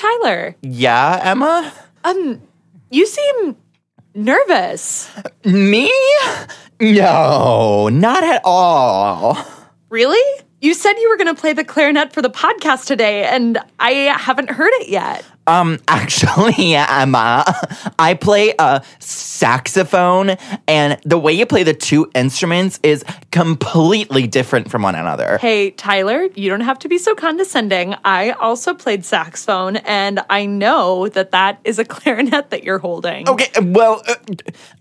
Tyler. Yeah, Emma? Um, you seem nervous. Me? No, not at all. Really? You said you were going to play the clarinet for the podcast today, and I haven't heard it yet. Um, actually, Emma, I play a saxophone, and the way you play the two instruments is completely different from one another. Hey, Tyler, you don't have to be so condescending. I also played saxophone, and I know that that is a clarinet that you're holding. Okay, well, uh,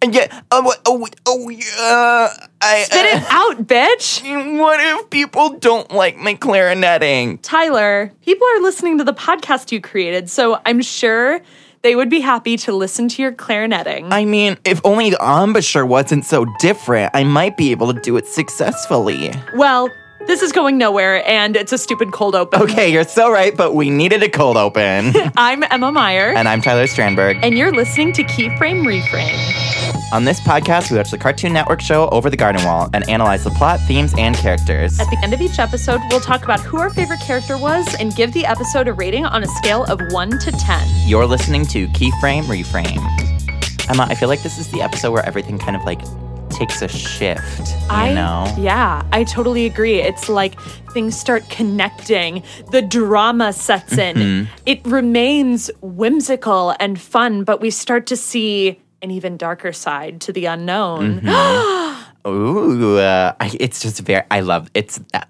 yeah, oh, oh, oh, yeah. I, Spit it out, bitch. What if people don't like my clarinetting? Tyler, people are listening to the podcast you created, so I'm sure they would be happy to listen to your clarinetting. I mean, if only the embouchure wasn't so different, I might be able to do it successfully. well, this is going nowhere, and it's a stupid cold open. Okay, you're so right, but we needed a cold open. I'm Emma Myhre, and I'm Tyler Strandberg. and you're listening to Keyframe Reframe. On this podcast, we watch the Cartoon Network show Over the Garden Wall and analyze the plot, themes, and characters. At the end of each episode, we'll talk about who our favorite character was and give the episode a rating on a scale of 1 to 10. You're listening to Keyframe Reframe. Emma, I feel like this is the episode where everything kind of like takes a shift. You I know? Yeah, I totally agree. It's like things start connecting, the drama sets in. Mm-hmm. It remains whimsical and fun, but we start to see an even darker side to the unknown. Mm-hmm. Ooh, uh, it's just very. I love it's. Uh,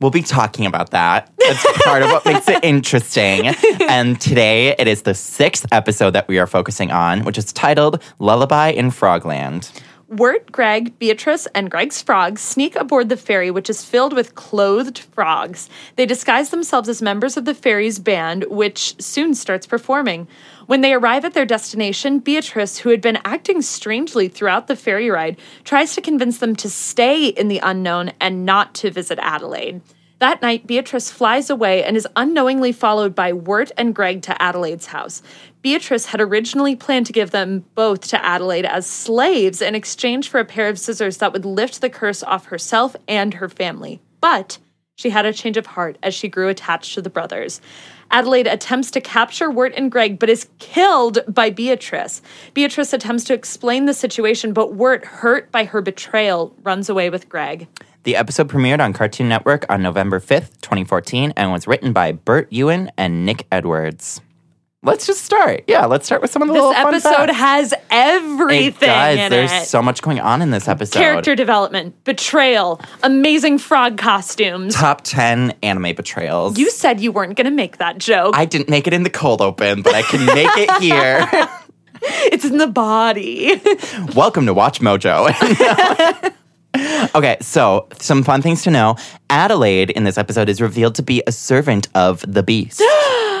we'll be talking about that. It's part of what makes it interesting. And today it is the sixth episode that we are focusing on, which is titled "Lullaby in Frogland." Wirt, Greg, Beatrice, and Greg's frogs sneak aboard the ferry, which is filled with clothed frogs. They disguise themselves as members of the ferry's band, which soon starts performing. When they arrive at their destination, Beatrice, who had been acting strangely throughout the ferry ride, tries to convince them to stay in the unknown and not to visit Adelaide. That night, Beatrice flies away and is unknowingly followed by Wirt and Greg to Adelaide's house. Beatrice had originally planned to give them both to Adelaide as slaves in exchange for a pair of scissors that would lift the curse off herself and her family. But she had a change of heart as she grew attached to the brothers. Adelaide attempts to capture Wirt and Greg, but is killed by Beatrice. Beatrice attempts to explain the situation, but Wirt, hurt by her betrayal, runs away with Greg. The episode premiered on Cartoon Network on November 5th, 2014, and was written by Bert Youn and Nick Edwards. Let's just start. Yeah, let's start with some of the This little fun episode has everything It does. in There's it. so much going on in this episode. Character development, betrayal, amazing frog costumes. Top 10 anime betrayals. You said you weren't going to make that joke. I didn't make it in the cold open, but I can make it here. it's in the body. Welcome to Watch Mojo. okay, so some fun things to know. Adelaide in this episode is revealed to be a servant of the beast.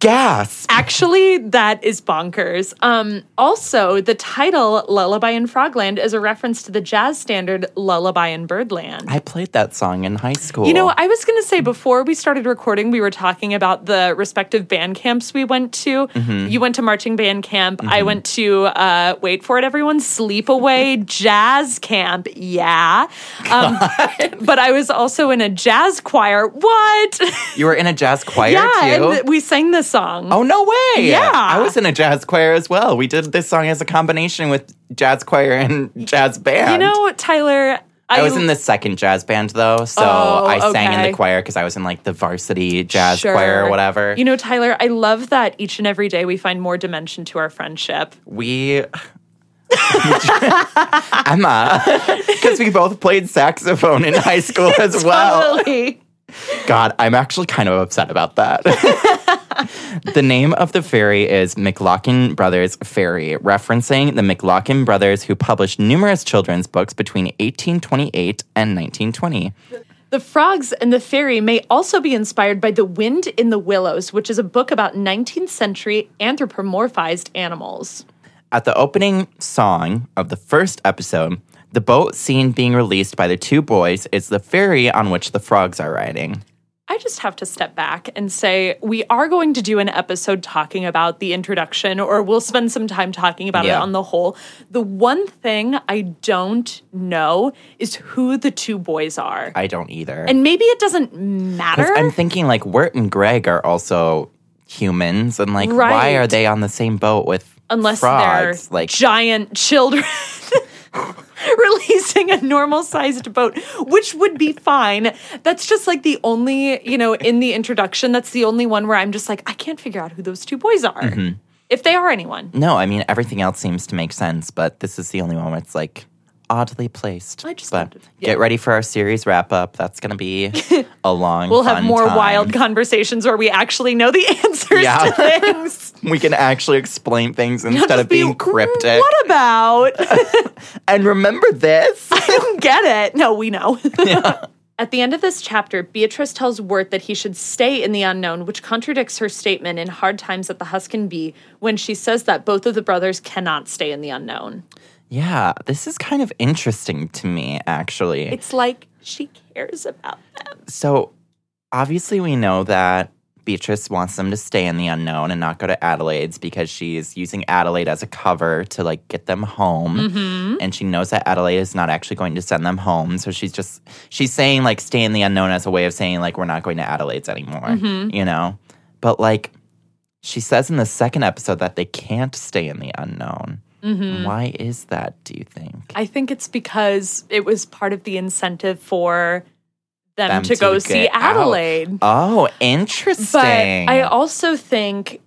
Gasp! Actually, that is bonkers. Um, also, the title Lullaby in Frogland is a reference to the jazz standard Lullaby in Birdland. I played that song in high school. You know, I was going to say before we started recording, we were talking about the respective band camps we went to. Mm-hmm. You went to marching band camp. I went to, uh, wait for it, everyone, sleepaway jazz camp. Yeah. Um, but I was also in a jazz choir. What? you were in a jazz choir yeah. too? And th- we sang this song. Oh no way! Yeah. I was in a jazz choir as well. We did this song as a combination with jazz choir and jazz band. You know, Tyler, I was in the second jazz band though, so Oh, I sang in the choir because I was in like the varsity jazz Sure. choir or whatever. You know, Tyler, I love that each and every day we find more dimension to our friendship. we Emma, because we both played saxophone in high school as well. Totally. God, I'm actually kind of upset about that. The name of the ferry is McLoughlin Brothers Ferry, referencing the McLoughlin brothers who published numerous children's books between 1828 and 1920. The frogs and the fairy may also be inspired by The Wind in the Willows, which is a book about 19th century anthropomorphized animals. At the opening song of the first episode, the boat scene being released by the two boys is the ferry on which the frogs are riding. I just have to step back and say we are going to do an episode talking about the introduction, or we'll spend some time talking about it on the whole. The one thing I don't know is who the two boys are. I don't either. and maybe it doesn't matter. I'm thinking like Wirt and Greg are also humans and like why are they on the same boat with Unless frogs? they're like giant children releasing a normal sized boat, which would be fine. That's just like the only, you know, in the introduction, that's the only one where I'm just like, I can't figure out who those two boys are. Mm-hmm. If they are anyone. no, I mean everything else seems to make sense, but this is the only one where it's like oddly placed. I just but yeah. get ready for our series wrap up. That's gonna be a long. We'll have more time. wild conversations where we actually know the answers Yeah. to things. We can actually explain things instead of being be, mm, cryptic. What about? And remember this. I don't get it. No, we know. At the end of this chapter, Beatrice tells Wirt that he should stay in the unknown, which contradicts her statement in Hard Times at the Huskin Bee when she says that both of the brothers cannot stay in the unknown. Yeah, this is kind of interesting to me, actually. It's like she cares about them. So obviously, we know that Beatrice wants them to stay in the unknown and not go to Adelaide's because she's using Adelaide as a cover to like get them home. Mm-hmm. And she knows that Adelaide is not actually going to send them home. So she's just, she's saying like stay in the unknown as a way of saying like we're not going to Adelaide's anymore, Mm-hmm. you know? But like, she says in the second episode that they can't stay in the unknown. Mm-hmm. Why is that, do you think? I think it's because it was part of the incentive for them, Them to to go see get out. Adelaide. Oh, interesting. But I also think,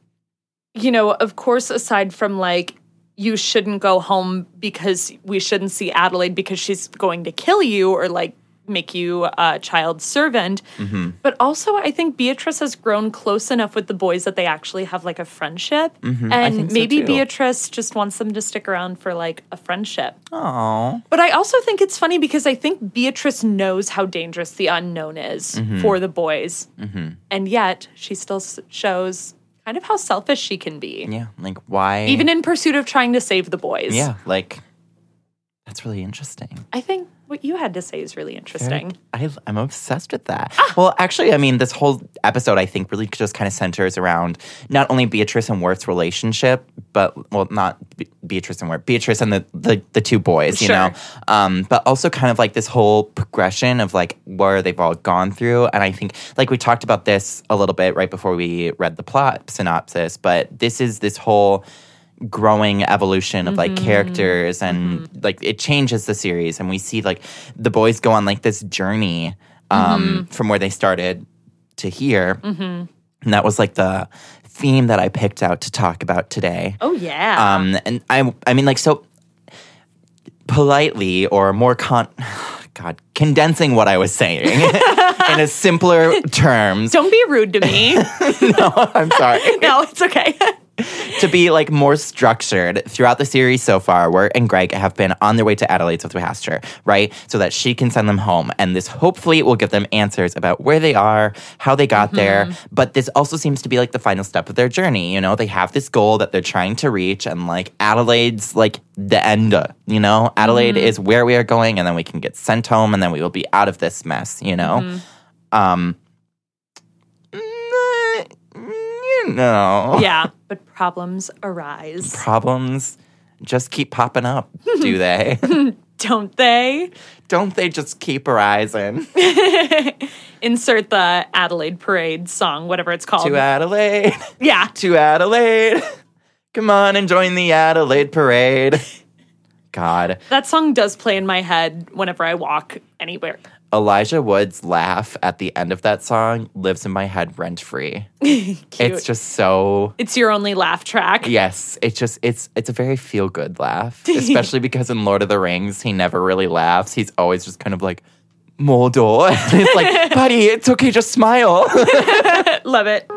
you know, of course, aside from like, you shouldn't go home because we shouldn't see Adelaide because she's going to kill you or like make you a child servant. Mm-hmm. But also, I think Beatrice has grown close enough with the boys that they actually have like a friendship. Mm-hmm. And so, maybe. Beatrice just wants them to stick around for like a friendship. Oh. But I also think it's funny because I think Beatrice knows how dangerous the unknown is Mm-hmm. for the boys. And yet she still shows kind of how selfish she can be, Yeah, like why? even in pursuit of trying to save the boys. yeah, like that's really interesting. I think what you had to say is really interesting. I, I'm obsessed with that. Ah! Well, actually, I mean, this whole episode, I think, really just kind of centers around not only Beatrice and Wirt's relationship, but well, not Be- Beatrice and Wirt, Beatrice and the the, the two boys, you Sure. know, um, but also kind of like this whole progression of like where they've all gone through. And I think, like we talked about this a little bit right before we read the plot synopsis, but this is this whole growing evolution of like characters and like it changes the series and we see like the boys go on like this journey um from where they started to here. And that was like the theme that i picked out to talk about today. Oh, yeah. um and i i mean like so politely or more con god condensing what i was saying in a simpler terms. Don't be rude to me. no i'm sorry. No, it's okay. To be like more structured throughout the series so far, Wirt and Greg have been on their way to Adelaide with Pasture, right? So that she can send them home. And this hopefully will give them answers about where they are, how they got there. Mm-hmm. But this also seems to be like the final step of their journey. You know, they have this goal that they're trying to reach, and like Adelaide's like the end, you know? Adelaide mm-hmm. is where we are going, and then we can get sent home, and then we will be out of this mess, you know? Mm-hmm. Um, you know yeah, but problems arise, problems just keep popping up, do they? don't they? Don't they just keep arising Insert the Adelaide Parade song, whatever it's called. to Adelaide? yeah. To Adelaide. Come on and join the Adelaide parade. God. That song does play in my head whenever I walk anywhere. Elijah Wood's laugh at the end of that song lives in my head rent free. It's just so It's your only laugh track. Yes, it's just it's it's a very feel good laugh, especially because in Lord of the Rings he never really laughs. He's always just kind of like Mordor. It's like, buddy, it's okay, just smile. Love it.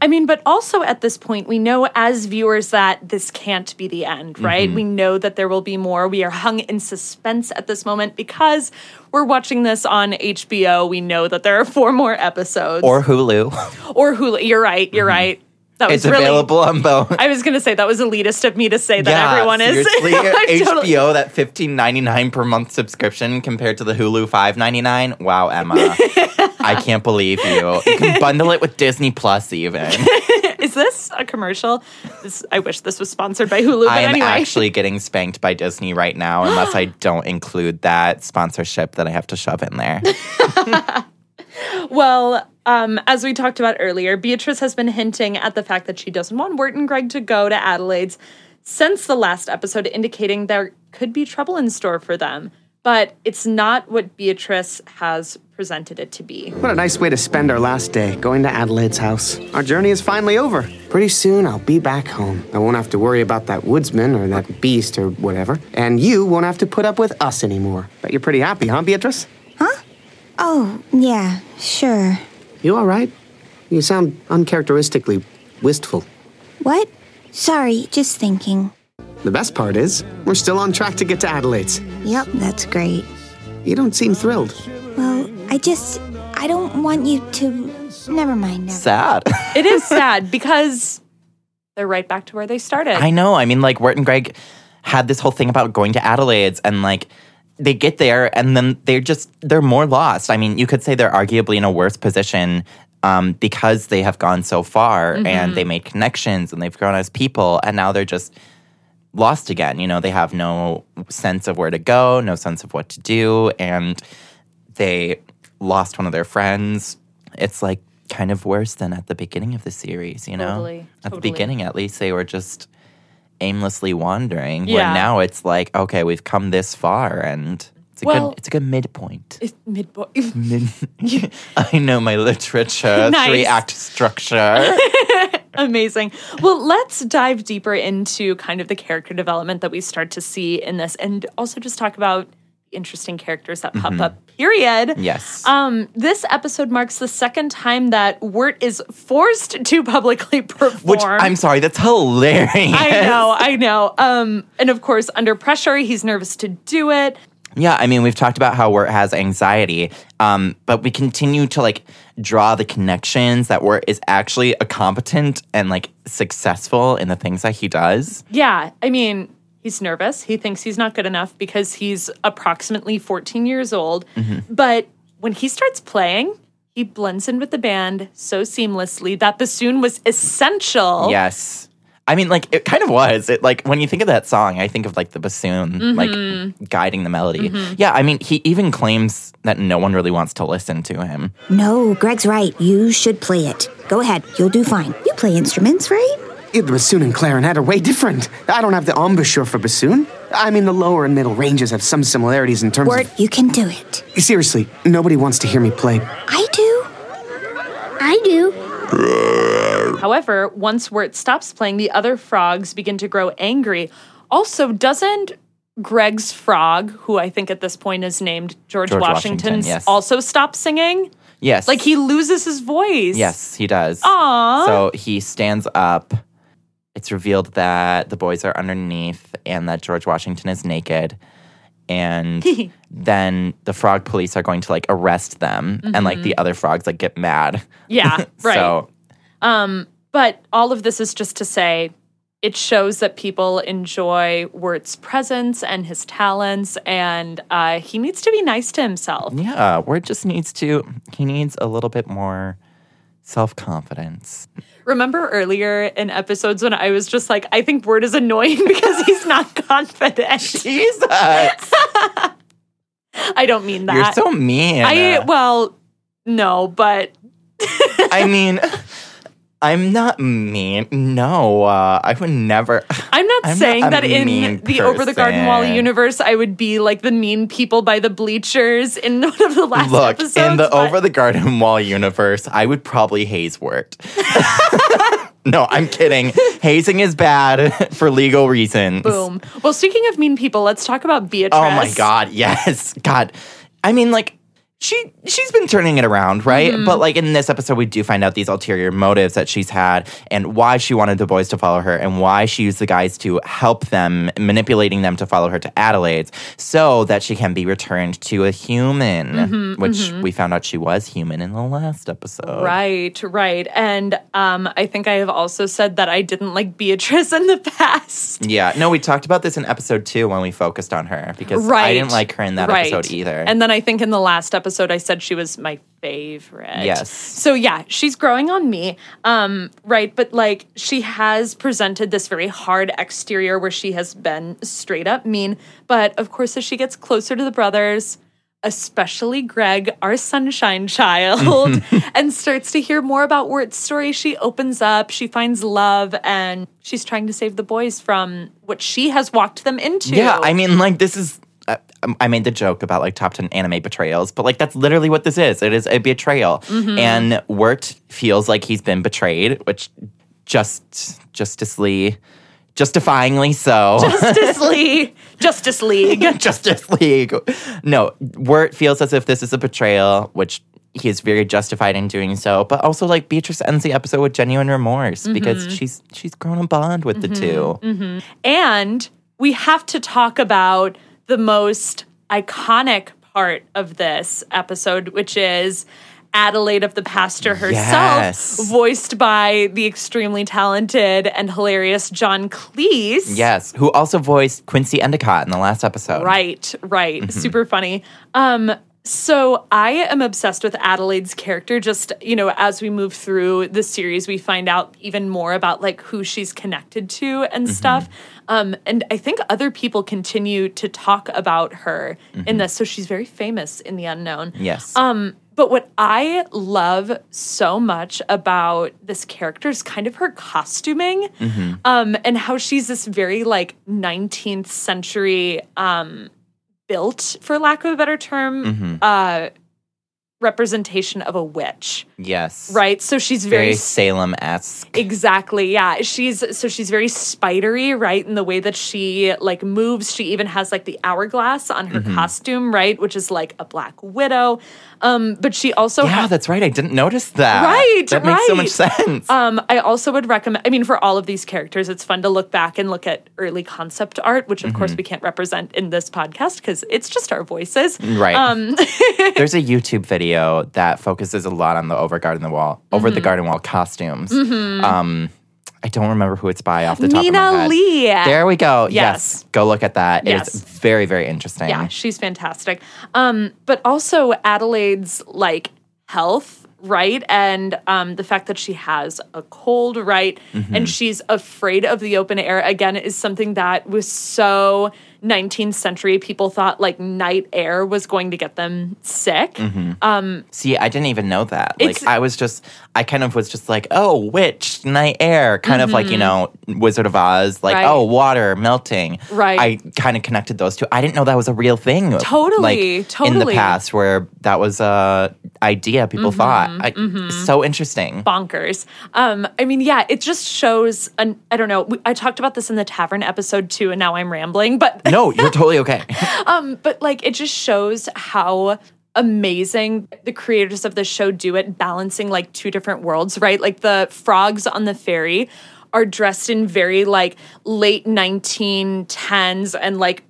I mean, but also at this point, we know as viewers that this can't be the end, right? Mm-hmm. We know that there will be more. We are hung in suspense at this moment because we're watching this on HBO. We know that there are four more episodes. or Hulu. or Hulu. You're right. You're mm-hmm. right. That was really. available on both. I was going to say that was elitist of me to say that everyone is. I totally- HBO that fifteen ninety nine per month subscription compared to the Hulu five ninety nine. Wow, Emma, I can't believe you. You can bundle it with Disney Plus even. Is this a commercial? This, I wish this was sponsored by Hulu. But I am anyway, actually getting spanked by Disney right now unless I don't include that sponsorship that I have to shove in there. Well, um, as we talked about earlier, Beatrice has been hinting at the fact that she doesn't want Wirt and Greg to go to Adelaide's since the last episode, indicating there could be trouble in store for them. But it's not what Beatrice has presented it to be. What a nice way to spend our last day, going to Adelaide's house. Our journey is finally over. Pretty soon I'll be back home. I won't have to worry about that woodsman or that beast or whatever. And you won't have to put up with us anymore. But you're pretty happy, huh, Beatrice? Huh? Oh, yeah, sure. You all right? You sound uncharacteristically wistful. What? Sorry, just thinking. The best part is, we're still on track to get to Adelaide's. Yep, that's great. You don't seem thrilled. Well, I just. I don't want you to. Never mind. Never. Sad. It is sad because they're right back to where they started. I know. I mean, like, Wirt and Greg had this whole thing about going to Adelaide's and like they get there and then they're just they're more lost. I mean, you could say they're arguably in a worse position um, because they have gone so far and they made connections and they've grown as people and now they're just lost again. You know, they have no sense of where to go, no sense of what to do, and they lost one of their friends. It's like kind of worse than at the beginning of the series, you know? Totally, At the beginning, at least, they were just aimlessly wandering. Yeah. Where now it's like, okay, we've come this far and it's a Well- good it's a good midpoint. It's mid-boy. Mid- I know my literature, Nice. three act structure. Amazing. Well, let's dive deeper into kind of the character development that we start to see in this and also just talk about interesting characters that pop up, period. yes. Um, this episode marks the second time that Wirt is forced to publicly perform. Which I'm sorry, that's hilarious. I know, I know. Um, and of course, under pressure, he's nervous to do it. Yeah, I mean, we've talked about how Wirt has anxiety, um, but we continue to like draw the connections that Wirt is actually a competent and like successful in the things that he does. Yeah, I mean, he's nervous. He thinks he's not good enough because he's approximately 14 years old. Mm-hmm. But when he starts playing, he blends in with the band so seamlessly that bassoon was essential. Yes. I mean, like it kind of was. It like when you think of that song, I think of like the bassoon, Mm-hmm. like guiding the melody. Yeah, I mean, he even claims that no one really wants to listen to him. No, Greg's right. You should play it. Go ahead. You'll do fine. You play instruments, right? Yeah, the bassoon and clarinet are way different. I don't have the embouchure for bassoon. I mean, the lower and middle ranges have some similarities in terms of Wirt, you can do it. Seriously, nobody wants to hear me play. I do. I do. However, once Wirt stops playing, the other frogs begin to grow angry. Also, doesn't Greg's frog, who I think at this point is named George, George Washington, Washington, yes. also stop singing? Yes. Like he loses his voice. Yes, he does. Aww. So he stands up. It's revealed that the boys are underneath and that George Washington is naked. And then the frog police are going to like arrest them. And like mm-hmm. the other frogs like get mad. Yeah, right. So But all of this is just to say it shows that people enjoy Wirt's presence and his talents, and uh, he needs to be nice to himself. yeah, Wirt just needs to, he needs a little bit more self confidence. Remember earlier in episodes when I was just like, I think Wirt is annoying because he's not confident. Jesus. I don't mean that. You're so mean. I, well, no, but I mean, I'm not mean. No, uh, I would never. I'm not I'm saying a that in the Over the Garden Wall universe, I would be like the mean people by the bleachers in one of the last Look, episodes. in the but- Over the Garden Wall universe, I would probably haze no, I'm kidding. Hazing is bad for legal reasons. Boom. Well, speaking of mean people, let's talk about Beatrice. Oh my god, yes. God. I mean like she she's been turning it around, right? Mm-hmm. But like in this episode we do find out these ulterior motives that she's had and why she wanted the boys to follow her and why she used the guys to help them manipulating them to follow her to Adelaide's so that she can be returned to a human, Mm-hmm, which we found out she was human in the last episode. Right, right. And um, I think I have also said that I didn't like Beatrice in the past. Yeah, no, we talked about this in episode 2 when we focused on her because Right. I didn't like her in that Right. episode either. And then I think in the last episode I said she was my favorite. Yes. So yeah, she's growing on me. Um, right, but like she has presented this very hard exterior where she has been straight up mean. But of course, as she gets closer to the brothers, especially Greg, our sunshine child, and starts to hear more about Wirt's story. She opens up, she finds love, and she's trying to save the boys from what she has walked them into. Yeah, I mean, like, this is. Uh, I made the joke about like top 10 anime betrayals, but like, that's literally what this is. It is a betrayal. Mm-hmm. And Wirt feels like he's been betrayed, which just, Justice Lee, justifyingly so. Justice League. Justice League. Justice League. No, Wirt feels as if this is a betrayal, which he is very justified in doing so. But also, like Beatrice ends the episode with genuine remorse Mm-hmm. because she's she's grown a bond with the 2 And we have to talk about the most iconic part of this episode, which is Adelaide of the Pasture herself, Yes. voiced by the extremely talented and hilarious John Cleese. Yes, who also voiced Quincy Endicott in the last episode. Right, right. Mm-hmm. Super funny. Um, so I am obsessed with Adelaide's character. Just, you know, as we move through the series, we find out even more about like who she's connected to and Mm-hmm. stuff. Um, and I think other people continue to talk about her in this. So she's very famous in the unknown. Mm-hmm. Yes. Um, but what I love so much about this character is kind of her costuming, Mm-hmm. um, and how she's this very like 19th century um, built, for lack of a better term, Mm-hmm. uh, representation of a witch, yes. right? So she's Very very Salem esque. Exactly. Yeah. She's so she's very spidery, right? In the way that she like moves. She even has like the hourglass on Mm-hmm. her costume, right? Which is like a black widow. Um, but she also Yeah, has that's right. I didn't notice that. Right, That makes so much sense. um, I also would recommend. I mean, for all of these characters, it's fun to look back and look at early concept art, which of course we can't represent in this podcast because it's just our voices. Right. Um, There's a YouTube video that focuses a lot on the over garden the wall, over Mm-hmm. the garden wall costumes. Um, I don't remember who it's by off the top of my head. Lee. There we go. Yes. Yes. Go look at that. Yes. It's very, very interesting. Yeah, she's fantastic. Um, but also Adelaide's like health, right? And um, the fact that she has a cold, right? Mm-hmm. And she's afraid of the open air again is something that was so 19th century. People thought like night air was going to get them sick. Mm-hmm. See, I didn't even know that. Like, I was just, I kind of was just like, oh, witch, night air, kind of like, you know, Wizard of Oz, like, Mm-hmm. Right. oh, water melting. Right. I kind of connected those two. I didn't know that was a real thing. Totally, Like, in the past, where that was a idea people thought. I, So interesting. bonkers. Um, I mean, yeah, it just shows. An, I don't know. I talked about this in the tavern episode too, and now I'm rambling. But No, you're totally okay. Um, but like it just shows how amazing the creators of the show do it balancing like two different worlds right? Like the frogs on the ferry are dressed in very like late 1910s and like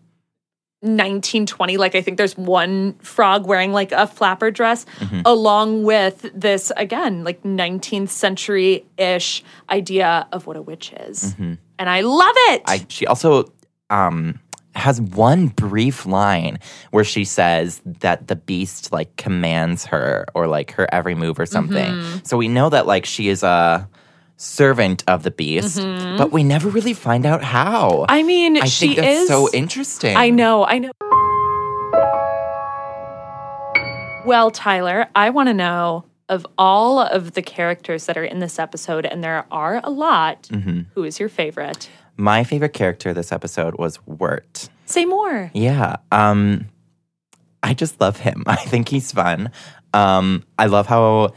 1920 like i think there's one frog wearing like a flapper dress mm-hmm. along with this again like 19th century ish idea of what a witch is. Mm-hmm. And i love it! I, she also um, has one brief line where she says that the beast like commands her or like her every move or something. Mm-hmm. So we know that like she is a servant of the beast, but we never really find out how. Mm-hmm. i mean I she think that's is so interesting. I know, I know. Well, Tyler, I want to know of all of the characters that are in this episode, and there are a lot, Mm-hmm. who is your favorite? My favorite character this episode was Wirt. Say more. Yeah. Um I just love him. I think he's fun. Um I love how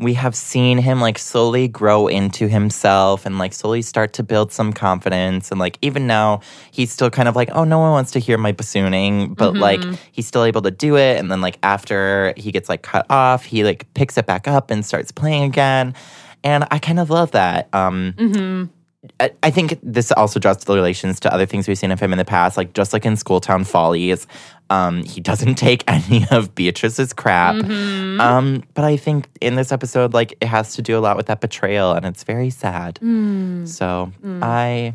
we have seen him like slowly grow into himself and like slowly start to build some confidence and like even now he's still kind of like oh no one wants to hear my bassooning but like he's still able to do it and then like after he gets like cut off he like picks it back up and starts playing again and I kind of love that um I- I think this also draws the relations to other things we've seen of him in the past, like just like in Schooltown Follies, um, he doesn't take any of Beatrice's crap. Um, but I think in this episode, like it has to do a lot with that betrayal, and it's very sad. So I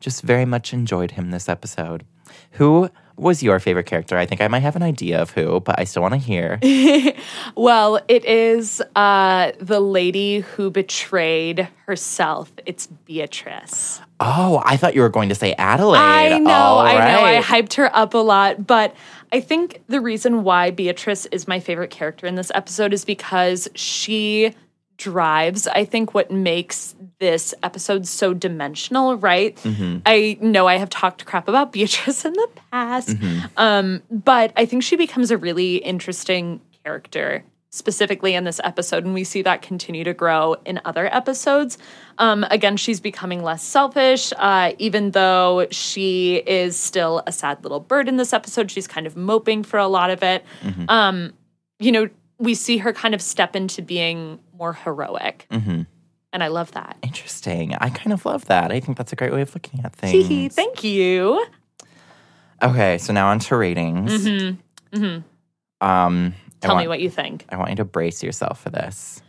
just very much enjoyed him this episode. Who was your favorite character? I think I might have an idea of who, but I still want to hear. Well, it is uh, the lady who betrayed herself. It's Beatrice. oh, I thought you were going to say Adelaide. I know, All I know. I hyped her up a lot, but I think the reason why Beatrice is my favorite character in this episode is because she drives, I think, what makes this episode so dimensional, right? I know I have talked crap about Beatrice in the past, um, but I think she becomes a really interesting character specifically in this episode and we see that continue to grow in other episodes. Um, again she's becoming less selfish uh, even though she is still a sad little bird in this episode. She's kind of moping for a lot of it. Um, you know we see her kind of step into being more heroic and i love that Interesting. I kind of love that. I think that's a great way of looking at things. thank you Okay, so now on to ratings. Um, I Mm-hmm. tell want, me what you think I want you to brace yourself for this.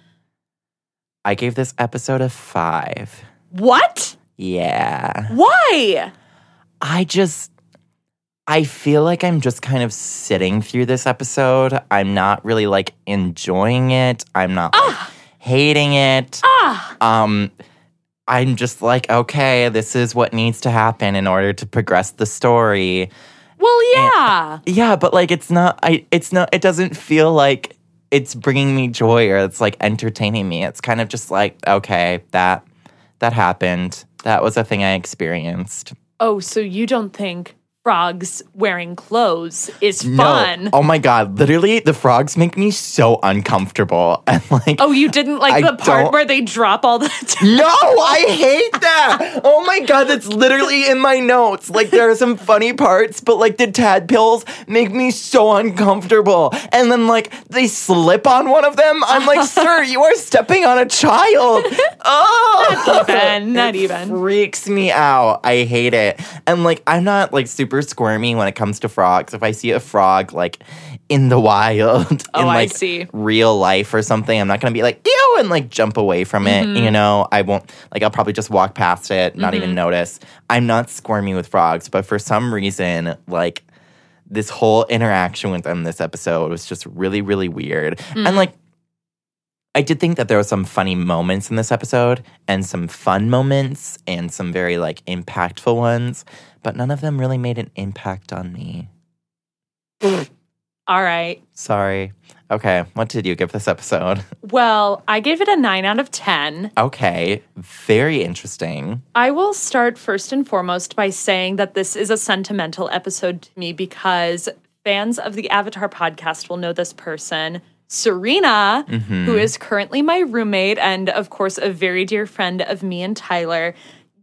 I gave this episode a five. what Yeah. why I just I feel like I'm just kind of sitting through this episode. I'm not really like enjoying it. I'm not like, hating it. ah Um I'm just like, okay, this is what needs to happen in order to progress the story. well yeah Yeah, but like it's not I it's not it doesn't feel like it's bringing me joy or it's like entertaining me. It's kind of just like, okay, that that happened. That was a thing I experienced. Oh, so you don't think frogs wearing clothes is fun? No. Oh my god, literally the frogs make me so uncomfortable. And like Oh, you didn't like I the part don't- where they drop all the. No, I hate that. Oh my god, that's literally in my notes. Like there are some funny parts, but like the tadpoles make me so uncomfortable. And then like they slip on one of them. I'm like, sir, you are stepping on a child. Oh, even, not It even. freaks me out. I hate it. And like I'm not like super squirmy when it comes to frogs. If I see a frog like in the wild, in Oh, I like see. real life or something, I'm not gonna be like ew and like jump away from it. Mm-hmm. You know, I won't like I'll probably just walk past it, not Mm-hmm. even notice. I'm not squirmy with frogs, but for some reason, like this whole interaction with them this episode was just really, really weird. Mm. And like I did think that there were some funny moments in this episode and some fun moments and some very like impactful ones, but none of them really made an impact on me. all right. Sorry. Okay, what did you give this episode? Well, I gave it a nine out of 10. Okay, very interesting. I will start first and foremost by saying that this is a sentimental episode to me because fans of the Avatar podcast will know this person. Serena, who is currently my roommate and, of course, a very dear friend of me and Tyler,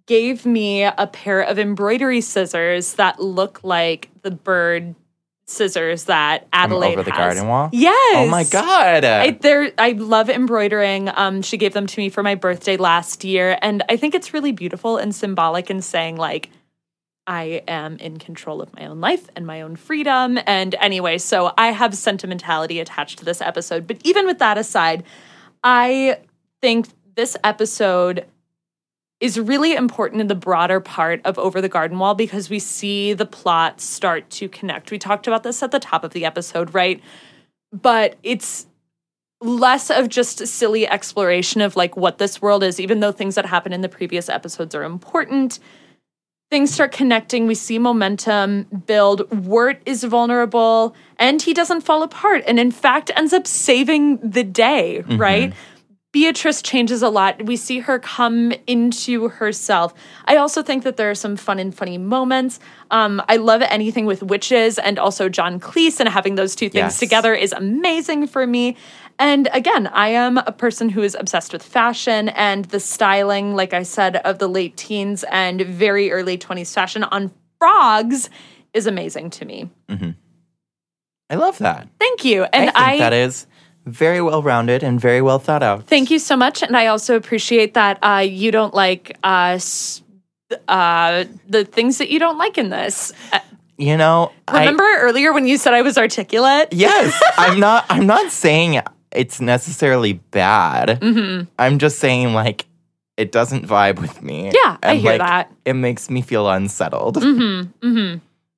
gave me a pair of embroidery scissors that look like the bird scissors that From Adelaide over the has. garden wall? Yes. Oh my god. I, they're, I love embroidering. Um, she gave them to me for my birthday last year, and I think it's really beautiful and symbolic in saying like I am in control of my own life and my own freedom. And anyway, so I have sentimentality attached to this episode. But even with that aside, I think this episode is really important in the broader part of Over the Garden Wall because we see the plot start to connect. We talked about this at the top of the episode, right? But it's less of just silly exploration of like what this world is, even though things that happen in the previous episodes are important. Things start connecting. We see momentum build. Wirt is vulnerable and he doesn't fall apart. And in fact, ends up saving the day, right? Beatrice changes a lot. We see her come into herself. I also think that there are some fun and funny moments. Um, I love anything with witches and also John Cleese, and having those two things Yes. together is amazing for me. And again, I am a person who is obsessed with fashion and the styling, like I said, of the late teens and very early 20s fashion on frogs is amazing to me. I love that. Thank you. And I think I, that is very well rounded and very well thought out. Thank you so much, and I also appreciate that uh, you don't like uh, uh, the things that you don't like in this. Uh, You know, I- remember earlier when you said I was articulate? Yes, I'm not. I'm not saying it's necessarily bad. Mm-hmm. I'm just saying like it doesn't vibe with me. Yeah, I hear like, that. It makes me feel unsettled.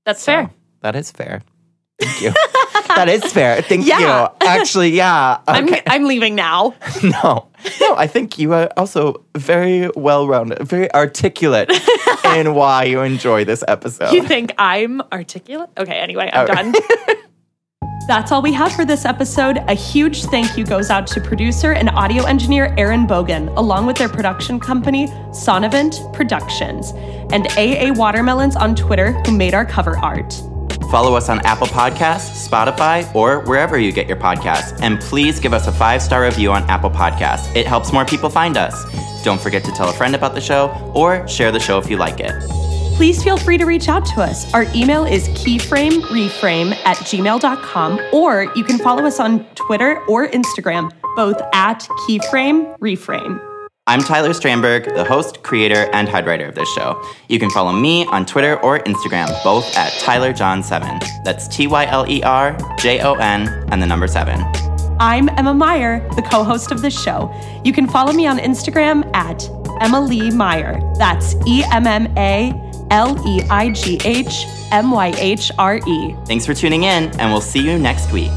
That's So, fair. that is fair. Thank you. that is fair. Thank Yeah. you. Actually, yeah. I'm I'm leaving now. no, no. I think you are also very well rounded, very articulate in why you enjoy this episode. You think I'm articulate? Okay, anyway, I'm Oh. done. That's all we have for this episode. A huge thank you goes out to producer and audio engineer Aaron Bogan, along with their production company, Sonavent Productions, and AA Watermelons on Twitter, who made our cover art. Follow us on Apple Podcasts, Spotify, or wherever you get your podcasts. And please give us a five star review on Apple Podcasts. It helps more people find us. Don't forget to tell a friend about the show or share the show if you like it. Please feel free to reach out to us. Our email is keyframereframe at gmail.com, or you can follow us on Twitter or Instagram, both at keyframereframe. I'm Tyler Strandberg, the host, creator, and head writer of this show. You can follow me on Twitter or Instagram, both at TylerJon7. That's T Y L E R J O N and the number seven. I'm Emma Myhre, the co host of this show. You can follow me on Instagram at Emma Leigh Myhre. That's E M M A L E I G H M Y H R E. Thanks for tuning in, and we'll see you next week.